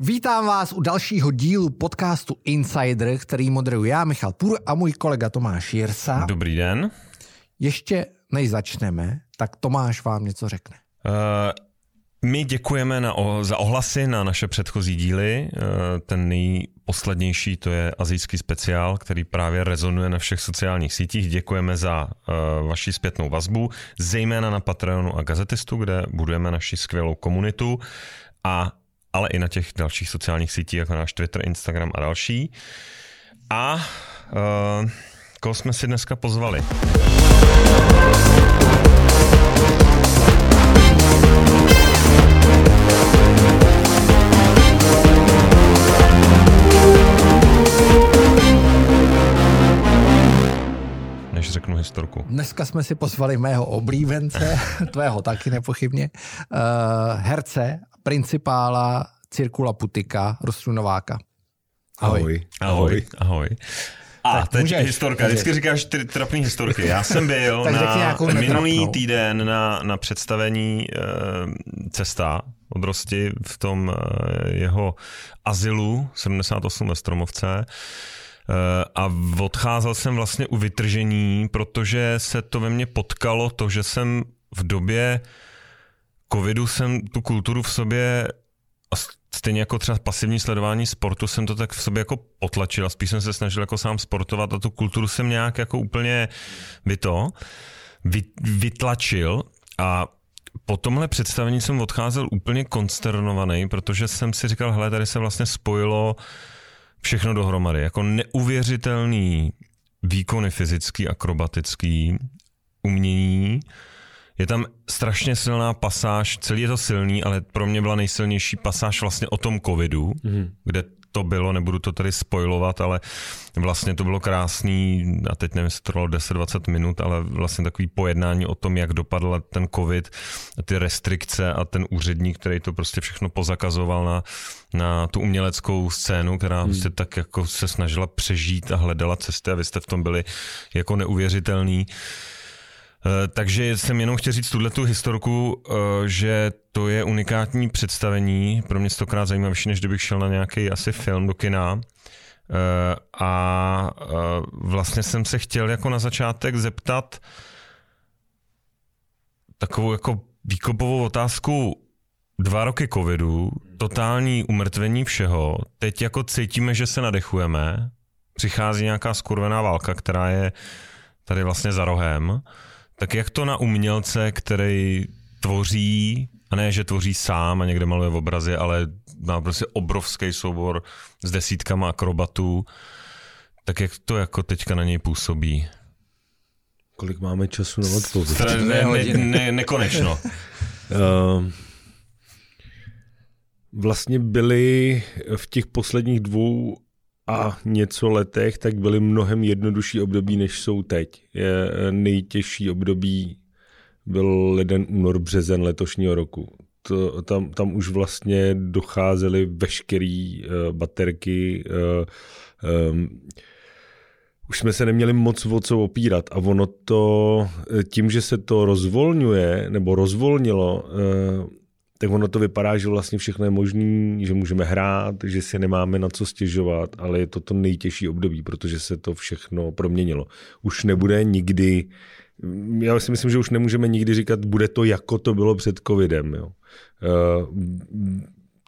Vítám vás u dalšího dílu podcastu Insider, který moderuji já, Michal Půr a můj kolega Tomáš Jirsa. Dobrý den. Ještě než začneme, tak Tomáš vám něco řekne. Uh, my děkujeme na, za ohlasy na naše předchozí díly. Uh, ten nejposlednější to je azijský speciál, který právě rezonuje na všech sociálních sítích. Děkujeme za uh, vaši zpětnou vazbu, zejména na Patreonu a Gazetistu, kde budujeme naši skvělou komunitu. A ale i na těch dalších sociálních sítích, jako náš Twitter, Instagram a další. A uh, koho jsme si dneska pozvali? než řeknu historku. Dneska jsme si pozvali mého oblíbence, tvého taky nepochybně, uh, herce, principála Cirkula Putika, Rostlunováka. Ahoj. Ahoj. Ahoj. Ahoj. A tak teď můžeš, historka. Můžeš. Vždycky říkáš ty trapný historky. Já jsem byl na minulý týden na, na představení e, Cesta od Rosti v tom e, jeho azylu 78 ve Stromovce. E, a odcházel jsem vlastně u vytržení, protože se to ve mně potkalo to, že jsem v době covidu jsem tu kulturu v sobě a stejně jako třeba pasivní sledování sportu jsem to tak v sobě jako potlačil a spíš jsem se snažil jako sám sportovat a tu kulturu jsem nějak jako úplně vy to, vy, vytlačil. A po tomhle představení jsem odcházel úplně konsternovaný, protože jsem si říkal, hele, tady se vlastně spojilo všechno dohromady, jako neuvěřitelný výkony fyzický, akrobatický, umění, je tam strašně silná pasáž, celý je to silný, ale pro mě byla nejsilnější pasáž vlastně o tom covidu, mm. kde to bylo, nebudu to tady spojovat, ale vlastně to bylo krásný, a teď nevím, jestli to trvalo 10-20 minut, ale vlastně takový pojednání o tom, jak dopadl ten covid, ty restrikce a ten úředník, který to prostě všechno pozakazoval na, na tu uměleckou scénu, která hmm. se tak jako se snažila přežít a hledala cesty a vy jste v tom byli jako neuvěřitelný. Eh, takže jsem jenom chtěl říct tuhle tu historku, eh, že to je unikátní představení, pro mě stokrát zajímavější, než kdybych šel na nějaký asi film do kina. Eh, a vlastně jsem se chtěl jako na začátek zeptat takovou jako výkopovou otázku. Dva roky covidu, totální umrtvení všeho, teď jako cítíme, že se nadechujeme, přichází nějaká skurvená válka, která je tady vlastně za rohem. Tak jak to na umělce, který tvoří, a ne, že tvoří sám a někde maluje v obrazy, ale má prostě obrovský soubor s desítkama akrobatů, tak jak to jako teďka na něj působí? Kolik máme času na odpověď? Ne, ne, ne, nekonečno. uh, vlastně byly v těch posledních dvou a něco letech, tak byly mnohem jednodušší období, než jsou teď. Je nejtěžší období byl leden, únor, březen letošního roku. To, tam, tam už vlastně docházely veškeré uh, baterky, uh, um, už jsme se neměli moc o co opírat a ono to, tím, že se to rozvolňuje, nebo rozvolnilo, uh, tak ono to vypadá, že vlastně všechno je možné, že můžeme hrát, že si nemáme na co stěžovat, ale je to to nejtěžší období, protože se to všechno proměnilo. Už nebude nikdy, já si myslím, že už nemůžeme nikdy říkat, bude to jako to bylo před covidem. Jo. Uh,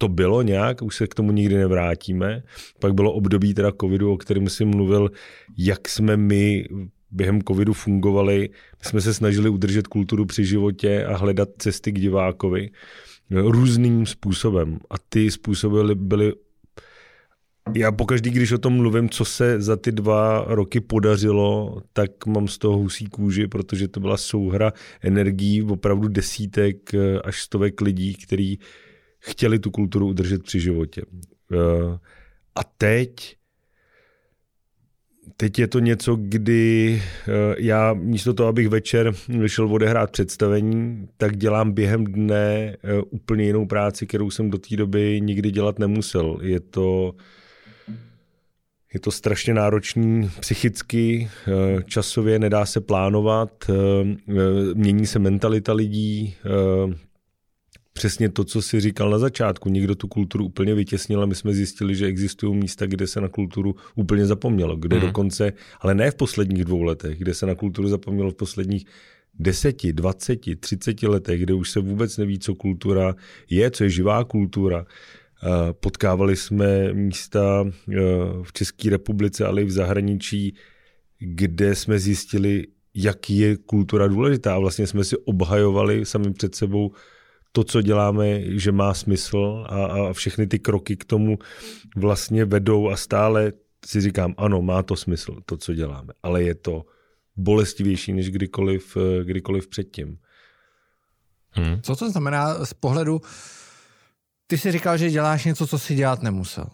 to bylo nějak, už se k tomu nikdy nevrátíme. Pak bylo období teda covidu, o kterém jsem mluvil, jak jsme my během covidu fungovali. My jsme se snažili udržet kulturu při životě a hledat cesty k divákovi různým způsobem. A ty způsoby byly já pokaždý, když o tom mluvím, co se za ty dva roky podařilo, tak mám z toho husí kůži, protože to byla souhra energií opravdu desítek eh, až stovek lidí, kteří chtěli tu kulturu udržet při životě. Eh, a teď Teď je to něco, kdy eh, já místo toho, abych večer šel odehrát představení, tak dělám během dne eh, úplně jinou práci, kterou jsem do té doby nikdy dělat nemusel. Je to, je to strašně náročný psychicky, eh, časově nedá se plánovat, mění se mentalita lidí, přesně to, co si říkal na začátku. Někdo tu kulturu úplně vytěsnil a my jsme zjistili, že existují místa, kde se na kulturu úplně zapomnělo. Kde mm. dokonce, ale ne v posledních dvou letech, kde se na kulturu zapomnělo v posledních deseti, dvaceti, třiceti letech, kde už se vůbec neví, co kultura je, co je živá kultura. Potkávali jsme místa eh, v České republice, ale i v zahraničí, kde jsme zjistili, jak je kultura důležitá. A vlastně jsme si obhajovali sami před sebou to, co děláme, že má smysl a, a všechny ty kroky k tomu vlastně vedou a stále si říkám, ano, má to smysl, to, co děláme, ale je to bolestivější než kdykoliv, kdykoliv předtím. Hmm. Co to znamená z pohledu, ty jsi říkal, že děláš něco, co si dělat nemusel.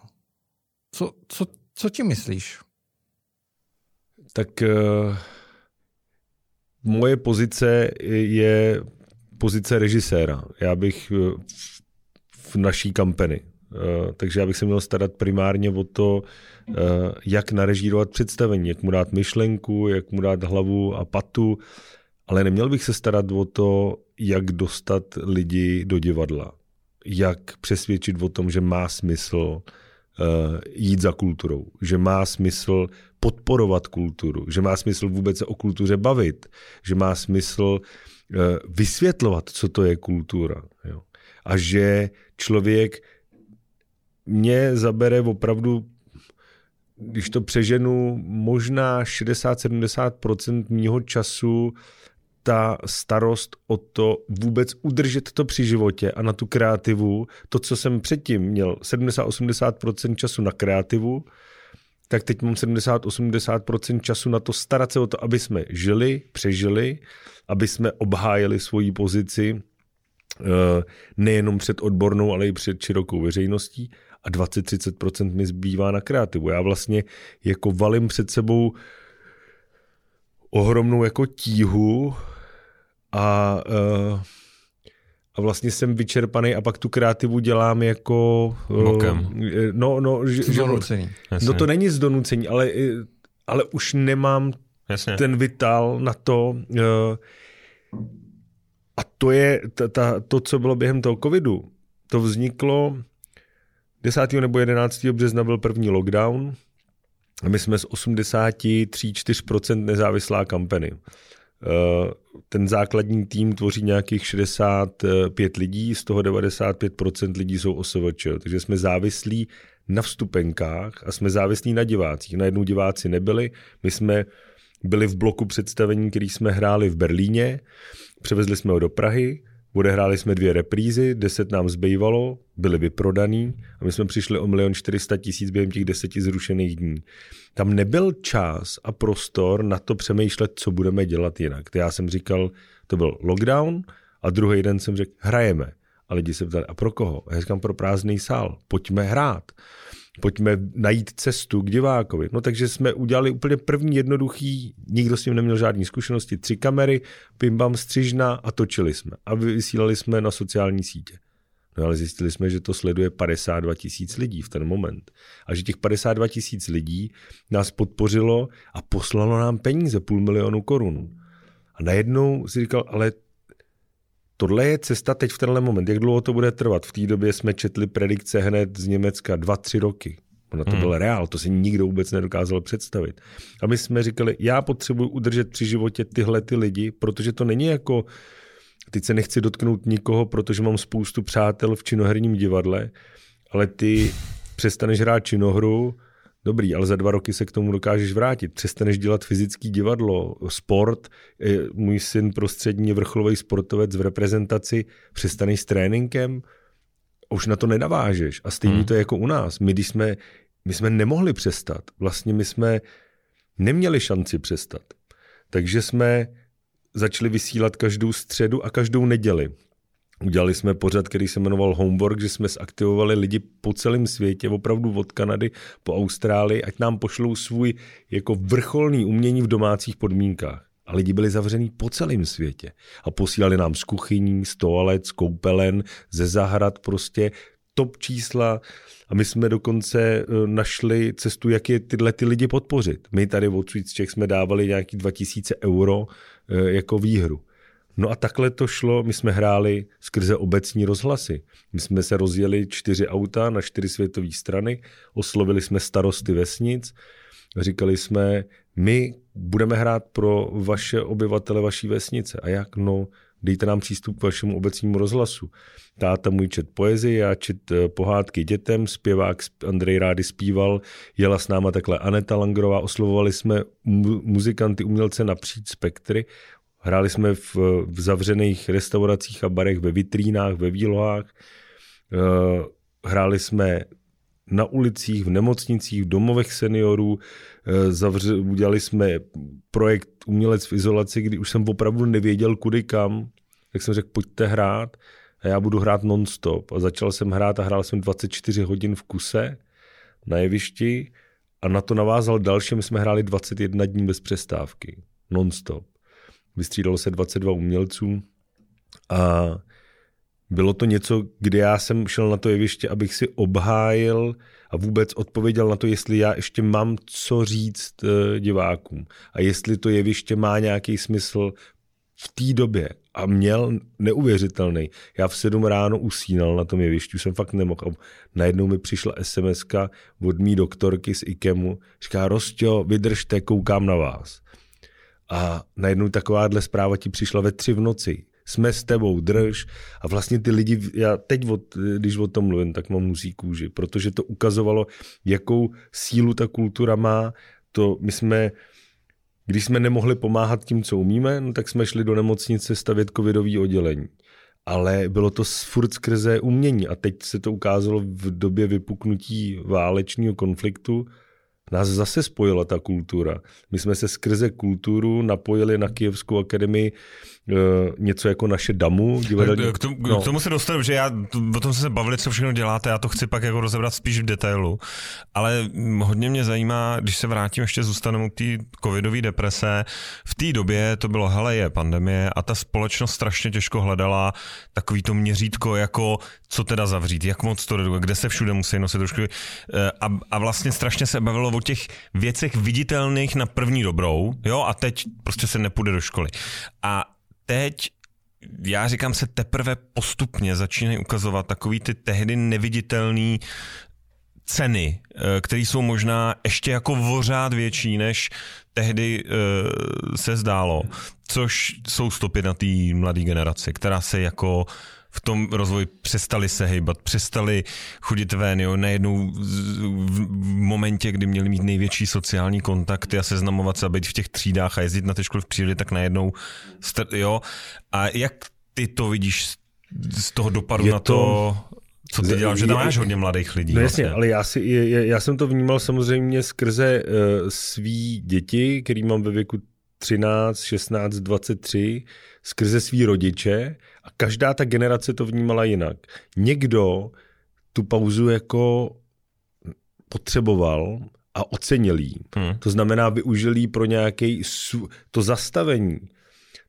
Co, co, co ti myslíš? Tak uh, moje pozice je pozice režiséra. Já bych uh, v naší kampani. Uh, takže já bych se měl starat primárně o to, uh, jak narežírovat představení, jak mu dát myšlenku, jak mu dát hlavu a patu, ale neměl bych se starat o to, jak dostat lidi do divadla. Jak přesvědčit o tom, že má smysl jít za kulturou, že má smysl podporovat kulturu, že má smysl vůbec se o kultuře bavit, že má smysl uh, vysvětlovat, co to je kultura. Jo. A že člověk mě zabere opravdu, když to přeženu, možná 60-70% mýho času ta starost o to vůbec udržet to při životě a na tu kreativu, to, co jsem předtím měl 70-80% času na kreativu, tak teď mám 70-80% času na to starat se o to, aby jsme žili, přežili, aby jsme obhájili svoji pozici eh, nejenom před odbornou, ale i před širokou veřejností a 20-30% mi zbývá na kreativu. Já vlastně jako valím před sebou ohromnou jako tíhu a, uh, a vlastně jsem vyčerpaný a pak tu kreativu dělám jako... Bokem. No, no, že, že, no to není z donucení, ale, ale už nemám Jasně. ten vitál na to. A to je ta, ta, to, co bylo během toho covidu. To vzniklo 10. nebo 11. března byl první lockdown a my jsme z 83-4% nezávislá kampany. Eh, ten základní tým tvoří nějakých 65 lidí, z toho 95% lidí jsou OSVČ, takže jsme závislí na vstupenkách a jsme závislí na divácích. Najednou diváci nebyli, my jsme byli v bloku představení, který jsme hráli v Berlíně, převezli jsme ho do Prahy, Odehráli jsme dvě reprízy, deset nám zbývalo, byly vyprodaný a my jsme přišli o milion 400 tisíc během těch deseti zrušených dní. Tam nebyl čas a prostor na to přemýšlet, co budeme dělat jinak. Já jsem říkal, to byl lockdown a druhý den jsem řekl, hrajeme. A lidi se ptali, a pro koho? A já říkám, pro prázdný sál. Pojďme hrát pojďme najít cestu k divákovi. No takže jsme udělali úplně první jednoduchý, nikdo s tím neměl žádné zkušenosti, tři kamery, pimbam, střižna a točili jsme. A vysílali jsme na sociální sítě. No ale zjistili jsme, že to sleduje 52 tisíc lidí v ten moment. A že těch 52 tisíc lidí nás podpořilo a poslalo nám peníze, půl milionu korun. A najednou si říkal, ale Tohle je cesta teď v tenhle moment. Jak dlouho to bude trvat? V té době jsme četli predikce hned z Německa dva, tři roky. Ono to hmm. byl reál, to si nikdo vůbec nedokázal představit. A my jsme říkali, já potřebuji udržet při životě tyhle ty lidi, protože to není jako, teď se nechci dotknout nikoho, protože mám spoustu přátel v činoherním divadle, ale ty přestaneš hrát činohru, Dobrý, ale za dva roky se k tomu dokážeš vrátit. Přestaneš dělat fyzický divadlo, sport. Můj syn prostřední vrcholový sportovec v reprezentaci, přestaneš s tréninkem, už na to nenavážeš. A stejně hmm. to je jako u nás. My, když jsme, my jsme nemohli přestat. Vlastně my jsme neměli šanci přestat. Takže jsme začali vysílat každou středu a každou neděli. Udělali jsme pořad, který se jmenoval Homework, že jsme zaktivovali lidi po celém světě, opravdu od Kanady po Austrálii, ať nám pošlou svůj jako vrcholný umění v domácích podmínkách. A lidi byli zavřený po celém světě. A posílali nám z kuchyní, z toalet, z koupelen, ze zahrad prostě top čísla a my jsme dokonce eh, našli cestu, jak je tyhle ty lidi podpořit. My tady od Czech jsme dávali nějaký 2000 euro eh, jako výhru. No a takhle to šlo, my jsme hráli skrze obecní rozhlasy. My jsme se rozjeli čtyři auta na čtyři světové strany, oslovili jsme starosty vesnic, říkali jsme, my budeme hrát pro vaše obyvatele vaší vesnice. A jak? No, dejte nám přístup k vašemu obecnímu rozhlasu. Táta můj čet poezii, já čet eh, pohádky dětem, zpěvák Andrej Rády zpíval, jela s náma takhle Aneta Langrová, oslovovali jsme mu- muzikanty, umělce napříč spektry, hráli jsme v, v zavřených restauracích a barech, ve vitrínách, ve výlohách, uh, hráli jsme na ulicích, v nemocnicích, v domovech seniorů. Eh, zavře, udělali jsme projekt Umělec v izolaci, kdy už jsem opravdu nevěděl, kudy kam. Tak jsem řekl, pojďte hrát a já budu hrát non-stop. A začal jsem hrát a hrál jsem 24 hodin v kuse na jevišti a na to navázal další. My jsme hráli 21 dní bez přestávky. Non-stop. Vystřídalo se 22 umělců a bylo to něco, kde já jsem šel na to jeviště, abych si obhájil a vůbec odpověděl na to, jestli já ještě mám co říct eh, divákům a jestli to jeviště má nějaký smysl v té době a měl neuvěřitelný. Já v sedm ráno usínal na tom jevišti, jsem fakt nemohl. najednou mi přišla sms od mý doktorky z IKEMu, říká, Rostio, vydržte, koukám na vás. A najednou takováhle zpráva ti přišla ve tři v noci jsme s tebou, drž. A vlastně ty lidi, já teď, od, když o tom mluvím, tak mám musí kůži, protože to ukazovalo, jakou sílu ta kultura má. To my jsme, když jsme nemohli pomáhat tím, co umíme, no, tak jsme šli do nemocnice stavět covidový oddělení. Ale bylo to furt skrze umění a teď se to ukázalo v době vypuknutí válečního konfliktu, nás zase spojila ta kultura. My jsme se skrze kulturu napojili na Kijevskou akademii něco jako naše damu. Divadelní... K, tomu, no. k tomu se dostanu, že já o tom se bavili, co všechno děláte, já to chci pak jako rozebrat spíš v detailu, ale hodně mě zajímá, když se vrátím, ještě zůstaneme u té covidové deprese, v té době to bylo, hele, je pandemie a ta společnost strašně těžko hledala takový to měřítko, jako co teda zavřít, jak moc to kde se všude musí nosit trošku. Eh, a, a vlastně strašně se bavilo o těch věcech viditelných na první dobrou, jo, a teď prostě se nepůjde do školy. A teď já říkám se teprve postupně začínají ukazovat takový ty tehdy neviditelný ceny, eh, které jsou možná ještě jako vořád větší, než tehdy uh, se zdálo, což jsou stopy na té mladé generaci, která se jako v tom rozvoji přestali se hejbat, přestali chodit ven, jo, najednou v momentě, kdy měli mít největší sociální kontakty a seznamovat se a být v těch třídách a jezdit na té školy v přírodě, tak najednou, jo. A jak ty to vidíš z toho dopadu Je na to, to co ty děláš, že tam máš hodně mladých lidí. No jasně, vlastně. ale já, si, já jsem to vnímal samozřejmě skrze uh, svý děti, který mám ve věku 13, 16, 23, skrze svý rodiče a každá ta generace to vnímala jinak. Někdo tu pauzu jako potřeboval a ocenil jí. Hmm. To znamená, využil jí pro nějaké to zastavení.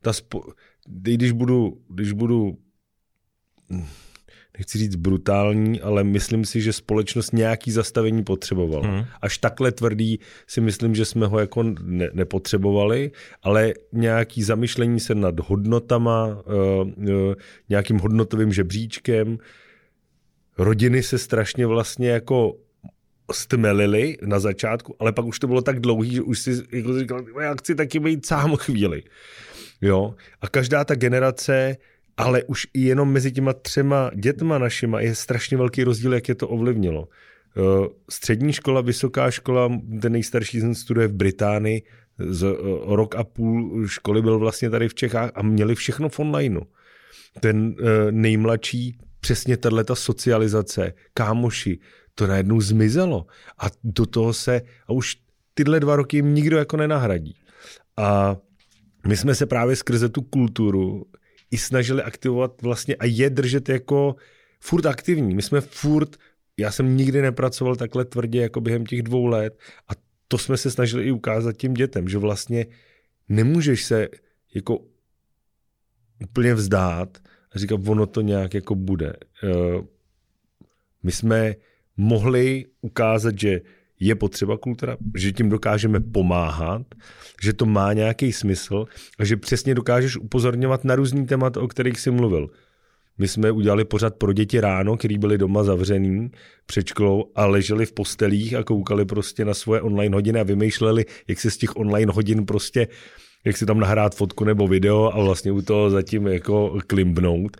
Ta spo, když budu, když budu nechci říct brutální, ale myslím si, že společnost nějaký zastavení potřebovala. Hmm. Až takhle tvrdý si myslím, že jsme ho jako ne, nepotřebovali, ale nějaký zamyšlení se nad hodnotama, uh, uh, nějakým hodnotovým žebříčkem. Rodiny se strašně vlastně jako stmelili na začátku, ale pak už to bylo tak dlouhý, že už si jako říkal, já chci taky být sám chvíli. Jo? A každá ta generace ale už i jenom mezi těma třema dětma našima je strašně velký rozdíl, jak je to ovlivnilo. Eh, střední škola, vysoká škola, ten nejstarší jsem studuje v Británii, z eh, rok a půl školy byl vlastně tady v Čechách a měli všechno v onlineu. Ten eh, nejmladší, přesně tato socializace, kámoši, to najednou zmizelo. A do toho se, a už tyhle dva roky jim nikdo jako nenahradí. A my jsme se právě skrze tu kulturu i snažili aktivovat vlastně a je držet jako furt aktivní. My jsme furt, já jsem nikdy nepracoval takhle tvrdě jako během těch dvou let a to jsme se snažili i ukázat těm dětem, že vlastně nemůžeš se jako úplně vzdát a říkat, ono to nějak jako bude. Eh, my jsme mohli ukázat, že je potřeba kultura, že tím dokážeme pomáhat, že to má nějaký smysl a že přesně dokážeš upozorňovat na různý témat, o kterých jsi mluvil. My jsme udělali pořád pro děti ráno, který byli doma zavřený před školou a leželi v postelích a koukali prostě na svoje online hodiny a vymýšleli, jak se z těch online hodin prostě, jak si tam nahrát fotku nebo video a vlastně u toho zatím jako klimbnout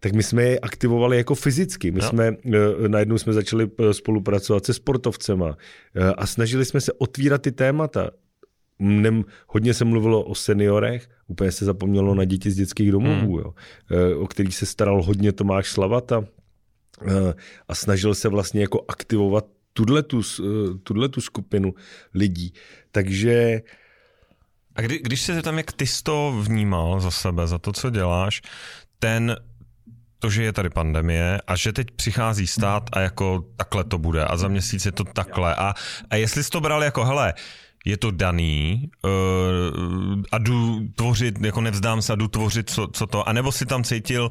tak my jsme je aktivovali jako fyzicky. My no. jsme, eh, najednou jsme začali eh, spolupracovat se sportovcema eh, a snažili jsme se otvírat ty témata. Nem, hodně se mluvilo o seniorech, úplně se zapomnělo na děti z dětských domovů, hmm. jo, o kterých se staral hodně Tomáš Slavata a snažil se vlastně jako aktivovat tuhle tu skupinu lidí. Takže a kdy, když se tam, jak ty jsi to vnímal za sebe, za to, co děláš, ten to, že je tady pandemie a že teď přichází stát a jako takhle to bude a za měsíc je to takhle. A, a jestli jsi to bral jako, hele, je to daný uh, a jdu tvořit, jako nevzdám se a jdu tvořit, co, co to, anebo si tam cítil,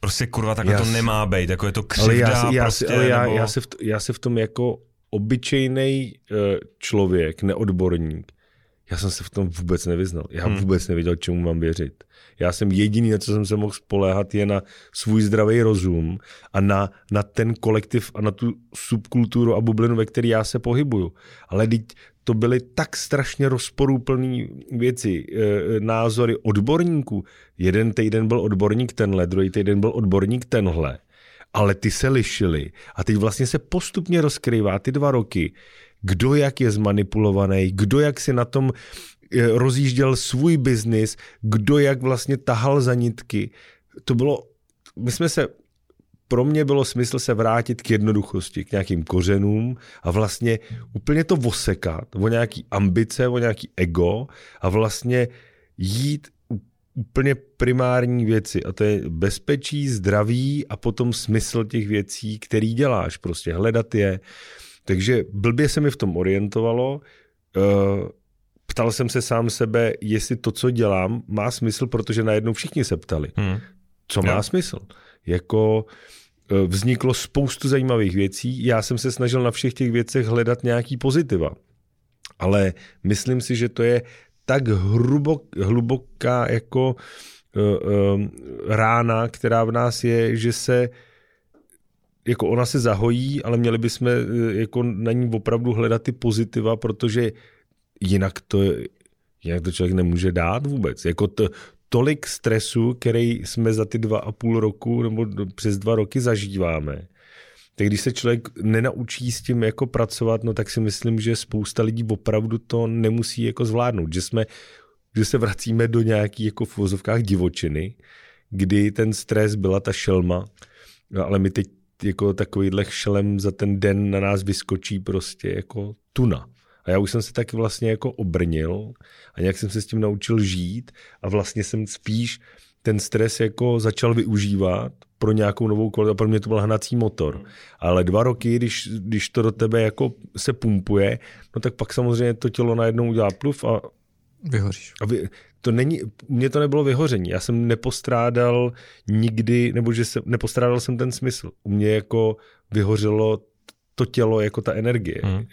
prostě kurva, takhle já to nemá být, jako je to křivda ale já, já, prostě, ale já, nebo... já, se v, já se v tom jako obyčejný uh, člověk, neodborník, já jsem se v tom vůbec nevyznal. Já hmm. vůbec nevěděl, čemu mám věřit. Já jsem jediný, na co jsem se mohl spoléhat, je na svůj zdravý rozum a na, na ten kolektiv a na tu subkulturu a bublinu, ve které já se pohybuju. Ale teď to byly tak strašně rozporúplné věci, e, názory odborníků. Jeden týden byl odborník tenhle, druhý týden byl odborník tenhle. Ale ty se lišily. A teď vlastně se postupně rozkrývá ty dva roky, kdo jak je zmanipulovaný, kdo jak si na tom eh, rozjížděl svůj biznis, kdo jak vlastně tahal za nitky. To bylo, my jsme se, pro mě bylo smysl se vrátit k jednoduchosti, k nějakým kořenům a vlastně úplně to vosekat, o nějaký ambice, o nějaký ego a vlastně jít úplně primární věci a to je bezpečí, zdraví a potom smysl těch věcí, který děláš, prostě hledat je, takže blbě se mi v tom orientovalo. Eh, ptal jsem se sám sebe, jestli to, co dělám, má smysl, protože najednou všichni se ptali. Hmm. Co má jo. smysl? Jako eh, vzniklo spoustu zajímavých věcí. Já jsem se snažil na všech těch věcech hledat nějaký pozitiva. Ale myslím si, že to je tak hrubok, hluboká jako uh, uh, rána, která v nás je, že se jako ona se zahojí, ale měli bychom eh, jako na ní opravdu hledat ty pozitiva, protože jinak to, jinak to člověk nemůže dát vůbec. Jako to, tolik stresu, který jsme za ty dva a půl roku nebo přes dva roky zažíváme, tak když se člověk nenaučí s tím jako pracovat, no tak si myslím, že spousta lidí opravdu to nemusí jako zvládnout, že jsme, že se vracíme do nějaký jako v vozovkách divočiny, kdy ten stres byla ta šelma, no, ale my teď jako takovýhle šelem za ten den na nás vyskočí prostě jako tuna. A já už jsem se taky vlastně jako obrnil a nějak jsem se s tím naučil žít a vlastně jsem spíš ten stres jako začal využívat pro nějakou novou kvalitu. Pro mě to byl hnací motor. Ale dva roky, když, když to do tebe jako se pumpuje, no tak pak samozřejmě to tělo najednou udělá pluf a Vyhoříš. A vy, to není, mně to nebylo vyhoření. Já jsem nepostrádal nikdy, nebo že jsem, nepostrádal jsem ten smysl. U mě jako vyhořelo to tělo jako ta energie. Hmm.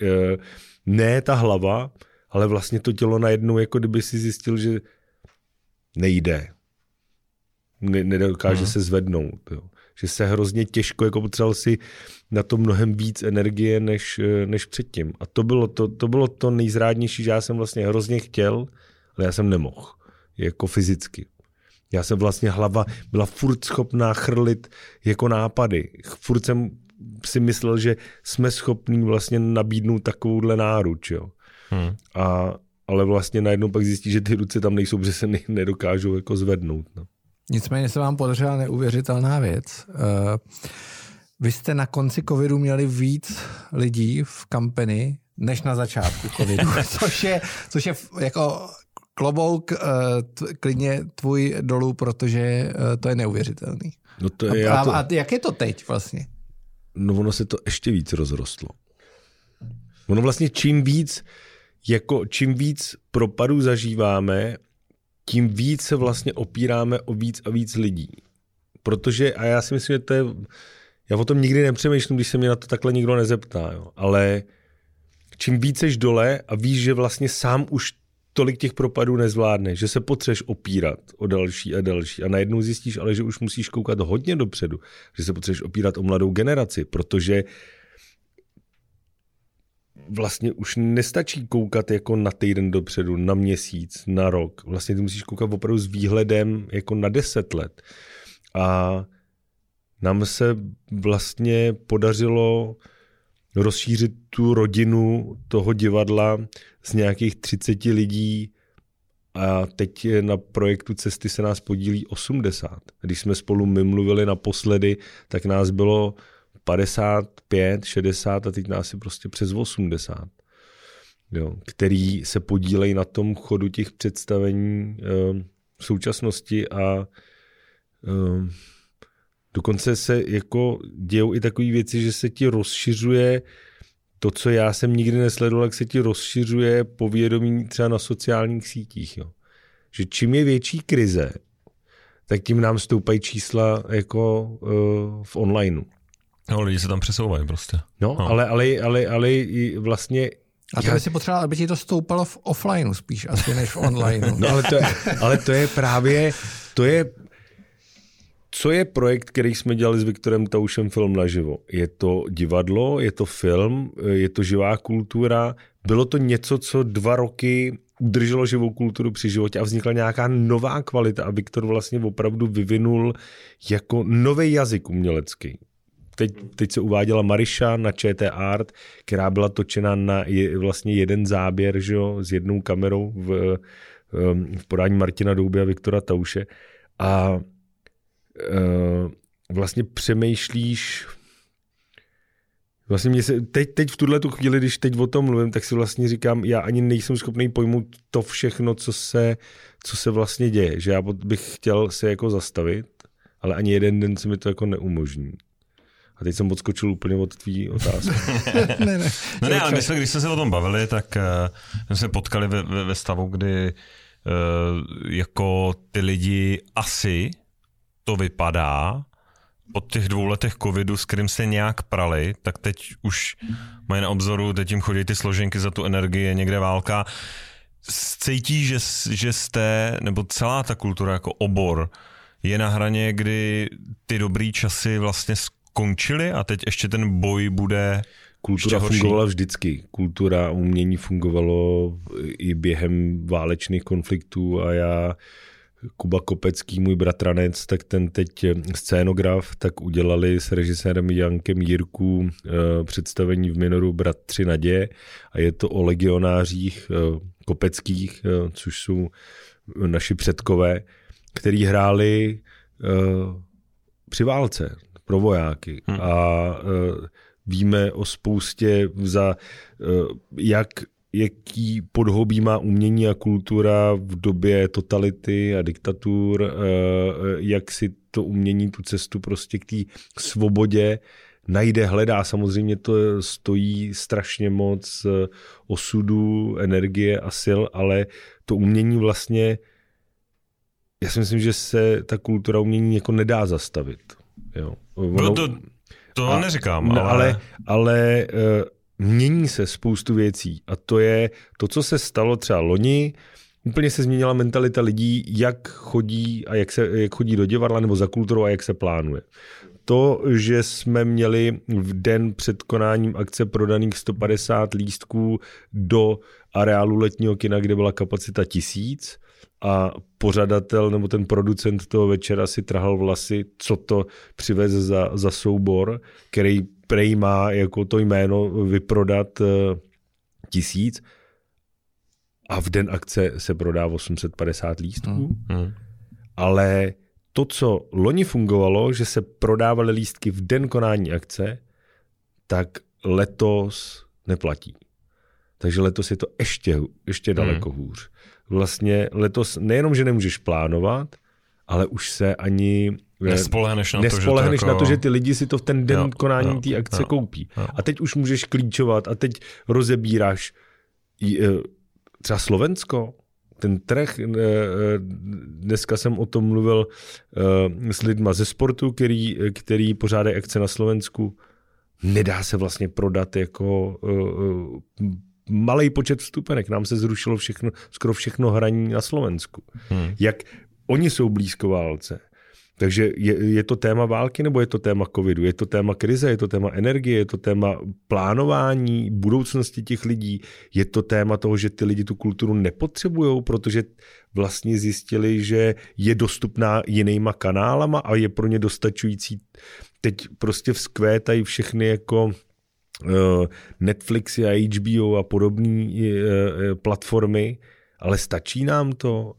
Ne ta hlava, ale vlastně to tělo najednou, jako kdyby si zjistil, že nejde. Ne, nedokáže hmm. se zvednout. Jo. Že se hrozně těžko, jako potřeboval si na to mnohem víc energie než, než předtím. A to bylo to, to bylo to nejzrádnější, že já jsem vlastně hrozně chtěl, ale já jsem nemohl jako fyzicky. Já jsem vlastně hlava byla furt schopná chrlit jako nápady. Furt jsem si myslel, že jsme schopní vlastně nabídnout takovouhle náruč. Jo. Hmm. A, ale vlastně najednou pak zjistí, že ty ruce tam nejsou, protože se ne, nedokážou jako zvednout. No. Nicméně se vám podařila neuvěřitelná věc. Uh, vy jste na konci covidu měli víc lidí v kampani, než na začátku covidu, což je, což je jako klobouk t- klidně tvůj dolů, protože uh, to je neuvěřitelný. No to je, a, to... a jak je to teď vlastně? No ono se to ještě víc rozrostlo. Ono vlastně čím víc, jako čím víc propadů zažíváme, tím víc se vlastně opíráme o víc a víc lidí. Protože, a já si myslím, že to je, já o tom nikdy nepřemýšlím, když se mě na to takhle nikdo nezeptá, jo, ale čím víceš dole a víš, že vlastně sám už tolik těch propadů nezvládne, že se potřeš opírat o další a další a najednou zjistíš ale, že už musíš koukat hodně dopředu, že se potřeš opírat o mladou generaci, protože vlastně už nestačí koukat jako na týden dopředu, na měsíc, na rok. Vlastně ty musíš koukat opravdu s výhledem jako na deset let. A nám se vlastně podařilo rozšířit tu rodinu toho divadla z nějakých 30 lidí a teď na projektu Cesty se nás podílí 80. Když jsme spolu my mluvili naposledy, tak nás bylo 55, 60 a teď nás je prostě přes 80. Jo, který se podílejí na tom chodu těch představení v současnosti a e, dokonce se jako dějou i takové věci, že se ti rozšiřuje to, co já jsem nikdy nesledoval, jak se ti rozšiřuje povědomí třeba na sociálních sítích. Jo. Že čím je větší krize, tak tím nám stoupají čísla jako uh, v onlineu. No, lidi se tam přesouvají prostě. No, no. Ale, ale, ale, ale vlastně a to by si potřeboval, aby ti to stoupalo v offlineu spíš asi než v onlineu. No ale to, je, ale to je právě, to je, co je projekt, který jsme dělali s Viktorem Taušem film naživo? Je to divadlo, je to film, je to živá kultura. Bylo to něco, co dva roky udrželo živou kulturu při životě a vznikla nějaká nová kvalita a Viktor vlastně opravdu vyvinul jako nový jazyk umělecký teď, teď se uváděla Mariša na ČT Art, která byla točena na je, vlastně jeden záběr že jo, s jednou kamerou v, v podání Martina Douby a Viktora Tauše. A vlastně přemýšlíš Vlastně mě se, teď, teď v tuhle tu chvíli, když teď o tom mluvím, tak si vlastně říkám, já ani nejsem schopný pojmout to všechno, co se, co se vlastně děje. Že já bych chtěl se jako zastavit, ale ani jeden den se mi to jako neumožní. A teď jsem odskočil úplně od tvý otázky. ne, ne. No ne, ale my jsme, když jsme se o tom bavili, tak uh, jsme se potkali ve, ve, ve stavu, kdy uh, jako ty lidi asi to vypadá, po těch dvou letech covidu, s kterým se nějak prali, tak teď už mají na obzoru, teď jim chodí ty složenky za tu energii, je někde válka. Cítí, že, že jste, nebo celá ta kultura jako obor, je na hraně, kdy ty dobrý časy vlastně skončily a teď ještě ten boj bude Kultura fungovala vždycky. Kultura a umění fungovalo i během válečných konfliktů a já Kuba Kopecký, můj bratranec, tak ten teď scénograf, tak udělali s režisérem Jankem Jirku eh, představení v minoru Bratři naděje a je to o legionářích eh, kopeckých, eh, což jsou naši předkové, který hráli při válce pro vojáky. Hmm. A víme o spoustě za jak jaký podhobí má umění a kultura v době totality a diktatur, uh, jak si to umění tu cestu prostě k té svobodě najde, hledá. Samozřejmě to stojí strašně moc osudu, energie a sil, ale to umění vlastně já si myslím, že se ta kultura umění jako nedá zastavit. Jo. Ono, no to, to a, neříkám, ale... Ale, ale uh, mění se spoustu věcí a to je to, co se stalo třeba loni, Úplně se změnila mentalita lidí, jak chodí a jak, se, jak chodí do divadla nebo za kulturou a jak se plánuje. To, že jsme měli v den před konáním akce prodaných 150 lístků do areálu letního kina, kde byla kapacita tisíc, a pořadatel nebo ten producent toho večera si trhal vlasy, co to přivez za, za soubor, který prej má jako to jméno vyprodat uh, tisíc a v den akce se prodá 850 lístků. Mm. Ale to, co loni fungovalo, že se prodávaly lístky v den konání akce, tak letos neplatí. Takže letos je to ještě, ještě daleko mm. hůř vlastně letos nejenom, že nemůžeš plánovat, ale už se ani eh, nespolehneš na, nespolehneš to, že to jako... na to, že ty lidi si to v ten den jo, konání té akce jo, koupí. Jo. A teď už můžeš klíčovat a teď rozebíráš eh, třeba Slovensko, ten trh, eh, dneska jsem o tom mluvil s lidma ze sportu, který, který pořádají akce na Slovensku, nedá se vlastně prodat jako malý počet vstupenek. Nám se zrušilo všechno, skoro všechno hraní na Slovensku. Hmm. Jak oni jsou blízko válce. Takže je, je to téma války nebo je to téma covidu? Je to téma krize, je to téma energie, je to téma plánování budoucnosti těch lidí, je to téma toho, že ty lidi tu kulturu nepotřebují, protože vlastně zjistili, že je dostupná jinýma kanálama a je pro ně dostačující. Teď prostě vzkvétají všechny jako eh, Netflixy a HBO a podobné eh, eh, platformy, ale stačí nám to?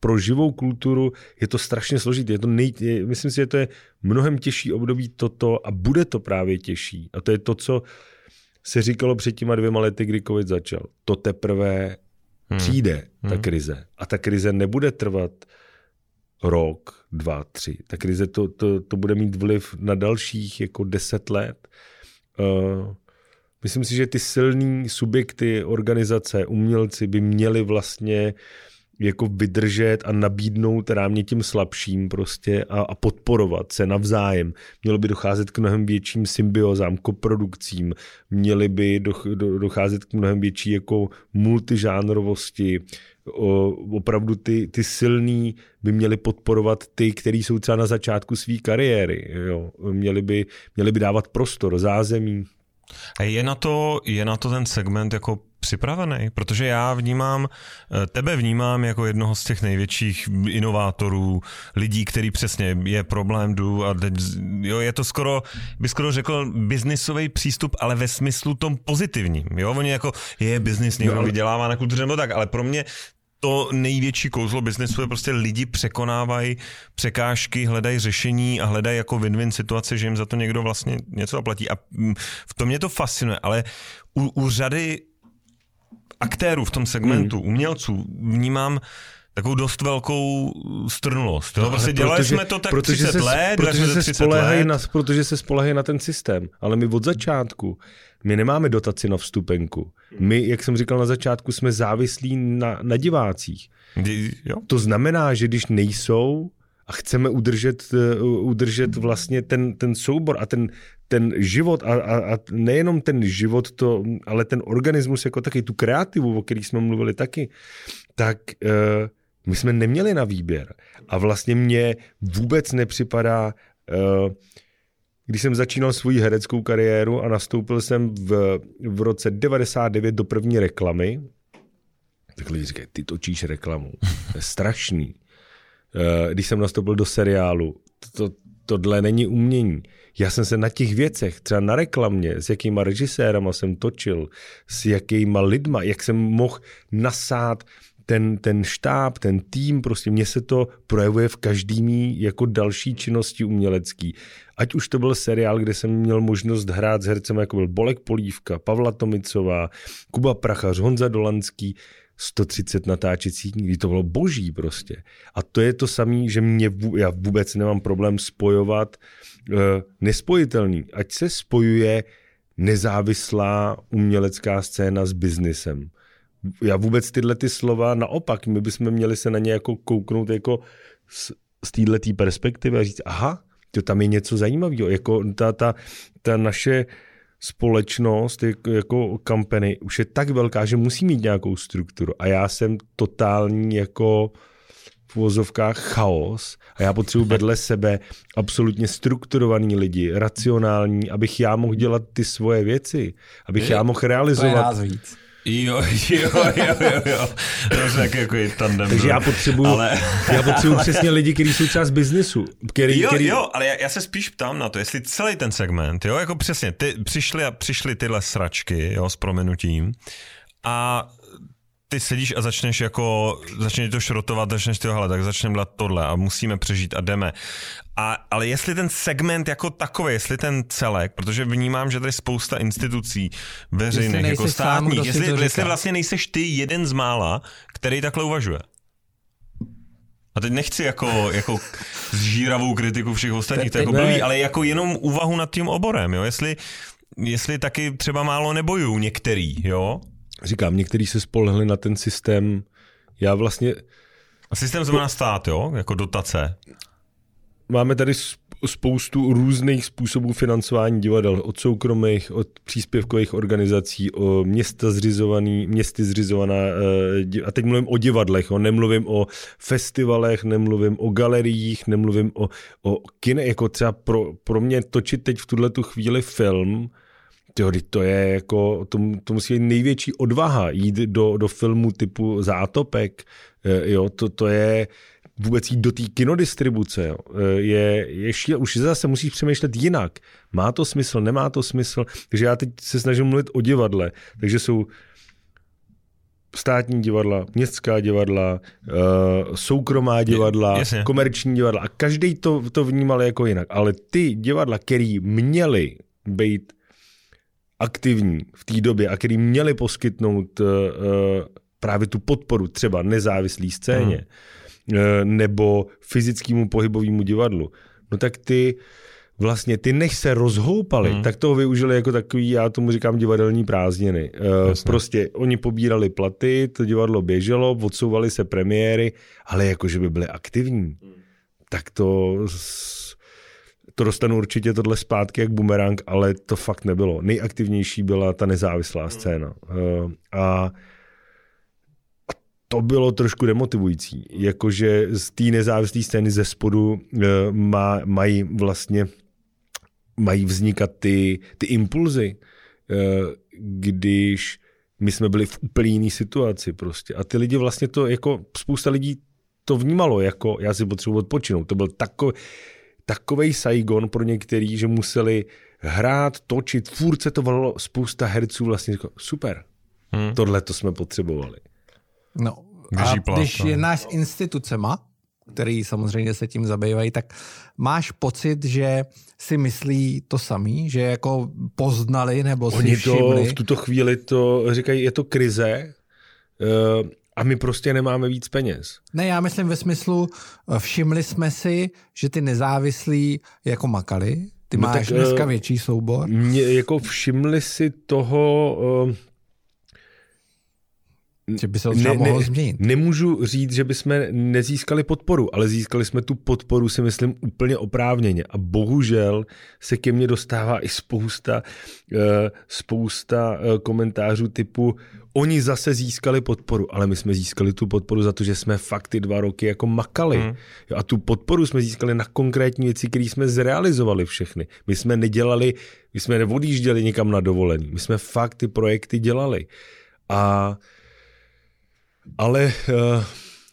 Pro živou kulturu je to strašně složité. Je to nej, je, myslím si, že to je mnohem těžší období toto a bude to právě těžší. A to je to, co se říkalo před těma dvěma lety, kdy COVID začal. To teprve hmm. přijde, ta hmm. krize. A ta krize nebude trvat rok, dva, tři. Ta krize to, to, to bude mít vliv na dalších jako deset let. Uh, myslím si, že ty silné subjekty, organizace, umělci by měli vlastně uh, jako vydržet a nabídnout rámě tím slabším prostě a, a podporovat se navzájem. Mělo by docházet k mnohem větším symbiozám, koprodukcím, měly by do, do, docházet k mnohem větší jako multižánrovosti, o, opravdu ty, ty silný by měli podporovat ty, kteří jsou třeba na začátku své kariéry. Jo. Měli, by, měli by dávat prostor, zázemí. Je na to, je na to ten segment jako připravený, protože já vnímám, eh, tebe vnímám jako jednoho z těch největších inovátorů, lidí, který přesně je problém jdu a teď, jo, je to skoro, by skoro řekl biznisový přístup, ale ve smyslu tom pozitivním, jo, oni jako je biznis, někdo vydělává na kultuře nebo tak, ale pro mě to největší kouzlo biznesu je prostě lidi překonávají překážky, hledají řešení a hledají jako win-win situace, že jim za to někdo vlastně něco zaplatí. A mm, v tom mě to fascinuje, ale u, u řady aktérů v tom segmentu, hmm. umělců, vnímám takovou dost velkou strnulost. No, prostě dělali protože, jsme to tak protože 30 se, let, protože se, 30 let. Na, protože se spolehají na ten systém. Ale my od začátku, my nemáme dotaci na vstupenku. My, jak jsem říkal na začátku, jsme závislí na, na divácích. Jo. To znamená, že když nejsou a chceme udržet, uh, udržet vlastně ten, ten soubor a ten, ten život a, a, a nejenom ten život, to, ale ten organismus jako taky, tu kreativu, o který jsme mluvili taky, tak uh, my jsme neměli na výběr. A vlastně mně vůbec nepřipadá, uh, když jsem začínal svoji hereckou kariéru a nastoupil jsem v, v roce 99 do první reklamy, tak lidi říkají, ty točíš reklamu. To je strašný. Uh, když jsem nastoupil do seriálu, to, tohle není umění. Já jsem se na těch věcech, třeba na reklamě, s jakýma režisérama jsem točil, s jakýma lidma, jak jsem mohl nasát ten, ten štáb, ten tým, prostě mně se to projevuje v každý jako další činnosti umělecký. Ať už to byl seriál, kde jsem měl možnost hrát s hercem, jako byl Bolek Polívka, Pavla Tomicová, Kuba Prachař, Honza Dolanský, 130 natáčecích dní, to bylo boží prostě. A to je to samé, že mě, já vůbec nemám problém spojovat uh, nespojitelný. Ať se spojuje nezávislá umělecká scéna s biznisem. Já vůbec tyhle ty slova naopak, my bychom měli se na ně jako kouknout jako z, z této perspektivy a říct, aha, to tam je něco zajímavého. Jako ta, ta, ta naše uh, společnost jako company už je tak velká, že musí mít nějakou strukturu. A já jsem totální jako v uvozovkách chaos a já potřebuji vedle sebe absolutně strukturovaný lidi, racionální, abych já mohl dělat ty svoje věci, abych je, já mohl realizovat. To je víc. Jo, jo, jo, jo, jo. To jako je tandem. Takže já potřebuju, ale... já potřebuju přesně lidi, kteří jsou část biznesu. Který, jo, který... jo, ale já, já, se spíš ptám na to, jestli celý ten segment, jo, jako přesně, ty, přišly a přišly tyhle sračky, jo, s promenutím a ty sedíš a začneš jako, začneš to šrotovat, začneš to, hele, tak začneme dělat tohle a musíme přežít a jdeme. A, ale jestli ten segment jako takový, jestli ten celek, protože vnímám, že tady spousta institucí veřejných, jako státních, sám, jestli, jestli vlastně nejseš ty jeden z mála, který takhle uvažuje. A teď nechci jako, jako zžíravou kritiku všech ostatních, to jako blbý, ale jako jenom úvahu nad tím oborem, jo, jestli, jestli taky třeba málo nebojují některý, jo, říkám, někteří se spolehli na ten systém. Já vlastně... A systém znamená stát, jo? Jako dotace. Máme tady spoustu různých způsobů financování divadel, od soukromých, od příspěvkových organizací, o města zřizovaný, městy zřizovaná, eh, a teď mluvím o divadlech, o, nemluvím o festivalech, nemluvím o galeriích, nemluvím o, o kine, jako třeba pro, pro mě točit teď v tuhle tu chvíli film, Tyjo, to je jako, to, to musí být největší odvaha jít do, do filmu typu Zátopek, eh, jo, to, to je, vůbec jít do té kinodistribuce, jo, eh, je, je šíle, už zase musíš přemýšlet jinak. Má to smysl, nemá to smysl. Takže já teď se snažím mluvit o divadle. Takže jsou státní divadla, městská divadla, uh, soukromá divadla, je, komerční divadla a každý to, to vnímal jako jinak. Ale ty divadla, které měly být aktivní v té době a který měli poskytnout uh, právě tu podporu třeba nezávislý scéně hmm. uh, nebo fyzickému pohybovému divadlu, no tak ty vlastně ty než se rozhoupali, hmm. tak toho využili jako takový, já tomu říkám divadelní prázdniny. Uh, prostě oni pobírali platy, to divadlo běželo, odsouvali se premiéry, ale jakože by byli aktivní, hmm. tak to to dostanu určitě tohle zpátky jak bumerang, ale to fakt nebylo. Nejaktivnější byla ta nezávislá hmm. scéna. Uh, a to bylo trošku demotivující, jakože z té nezávislé scény ze spodu uh, má, mají vlastně mají vznikat ty, ty impulzy, uh, když my jsme byli v úplně jiné situaci prostě. A ty lidi vlastně to jako, spousta lidí to vnímalo jako, já si potřebuji odpočinout. To byl takový, takovej Saigon pro některý, že museli hrát, točit, furt se to volalo, spousta herců vlastně říkalo, super, hmm. tohle to jsme potřebovali. No, a když je náš institucema, který samozřejmě se tím zabývají, tak máš pocit, že si myslí to samý, že jako poznali nebo si Oni všimli? to v tuto chvíli to říkají, je to krize, eh, a my prostě nemáme víc peněz. Ne, já myslím ve smyslu, eh, všimli jsme si, že ty nezávislí jako makali, ty no máš tak, dneska uh, větší soubor. Mě, jako všimli si toho... Uh, že by se to ne, mohlo ne, změnit. Nemůžu říct, že bychom nezískali podporu, ale získali jsme tu podporu, si myslím, úplně oprávněně. A bohužel se ke mně dostává i spousta, spousta komentářů typu oni zase získali podporu, ale my jsme získali tu podporu za to, že jsme fakt ty dva roky jako makali. Hmm. A tu podporu jsme získali na konkrétní věci, které jsme zrealizovali všechny. My jsme nedělali, my jsme neodjížděli někam na dovolení. My jsme fakt ty projekty dělali. A ale uh,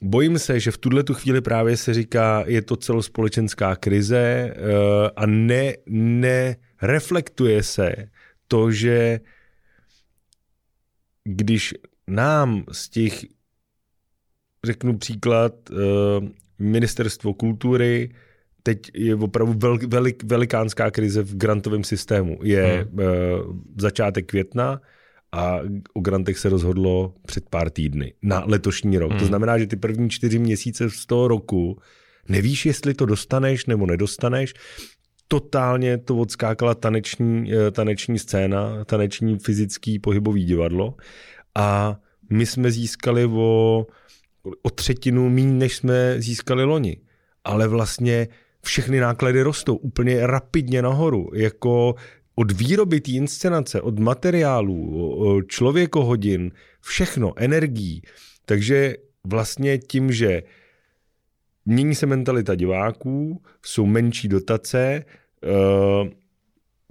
bojím se, že v tuhle tu chvíli právě se říká, je to celospolečenská krize uh, a ne, ne reflektuje se to, že když nám z těch, řeknu příklad, uh, ministerstvo kultury, teď je opravdu velik, velik, velikánská krize v grantovém systému. Je hmm. uh, začátek května, a o grantech se rozhodlo před pár týdny na letošní rok. Hmm. To znamená, že ty první čtyři měsíce z toho roku nevíš, jestli to dostaneš nebo nedostaneš. Totálně to odskákala taneční, eh, taneční scéna, taneční fyzický pohybový divadlo a my jsme získali o, o třetinu méně, než jsme získali loni. Ale vlastně všechny náklady rostou úplně rapidně nahoru. Jako od výroby té inscenace, od materiálů, člověkohodin, všechno, energií. Takže vlastně tím, že mění se mentalita diváků, jsou menší dotace, eh,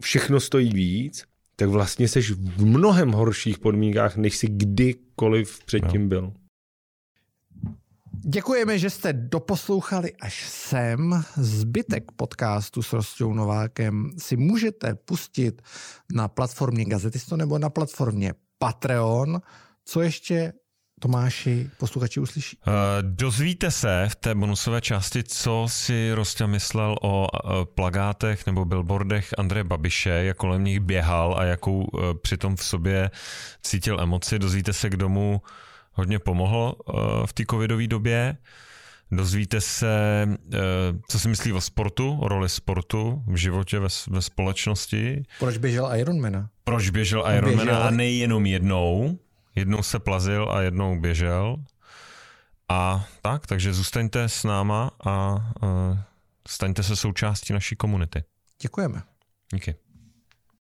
všechno stojí víc, tak vlastně seš v mnohem horších podmínkách, než si kdykoliv předtím no. byl. Děkujeme, že jste doposlouchali až sem. Zbytek podcastu s Rostou Novákem si můžete pustit na platformě Gazetisto nebo na platformě Patreon. Co ještě Tomáši posluchači uslyší? Uh, dozvíte se v té bonusové části, co si Rostě myslel o uh, plagátech nebo billboardech Andreje Babiše, jak kolem nich běhal a jakou uh, přitom v sobě cítil emoci. Dozvíte se, kdo mu hodně pomohl v té covidové době. Dozvíte se, co si myslí o sportu, o roli sportu v životě, ve, ve společnosti. Proč běžel Ironmana? Proč běžel Ironmana a nejenom jednou. Jednou se plazil a jednou běžel. A tak, takže zůstaňte s náma a uh, Staňte se součástí naší komunity. Děkujeme. Díky.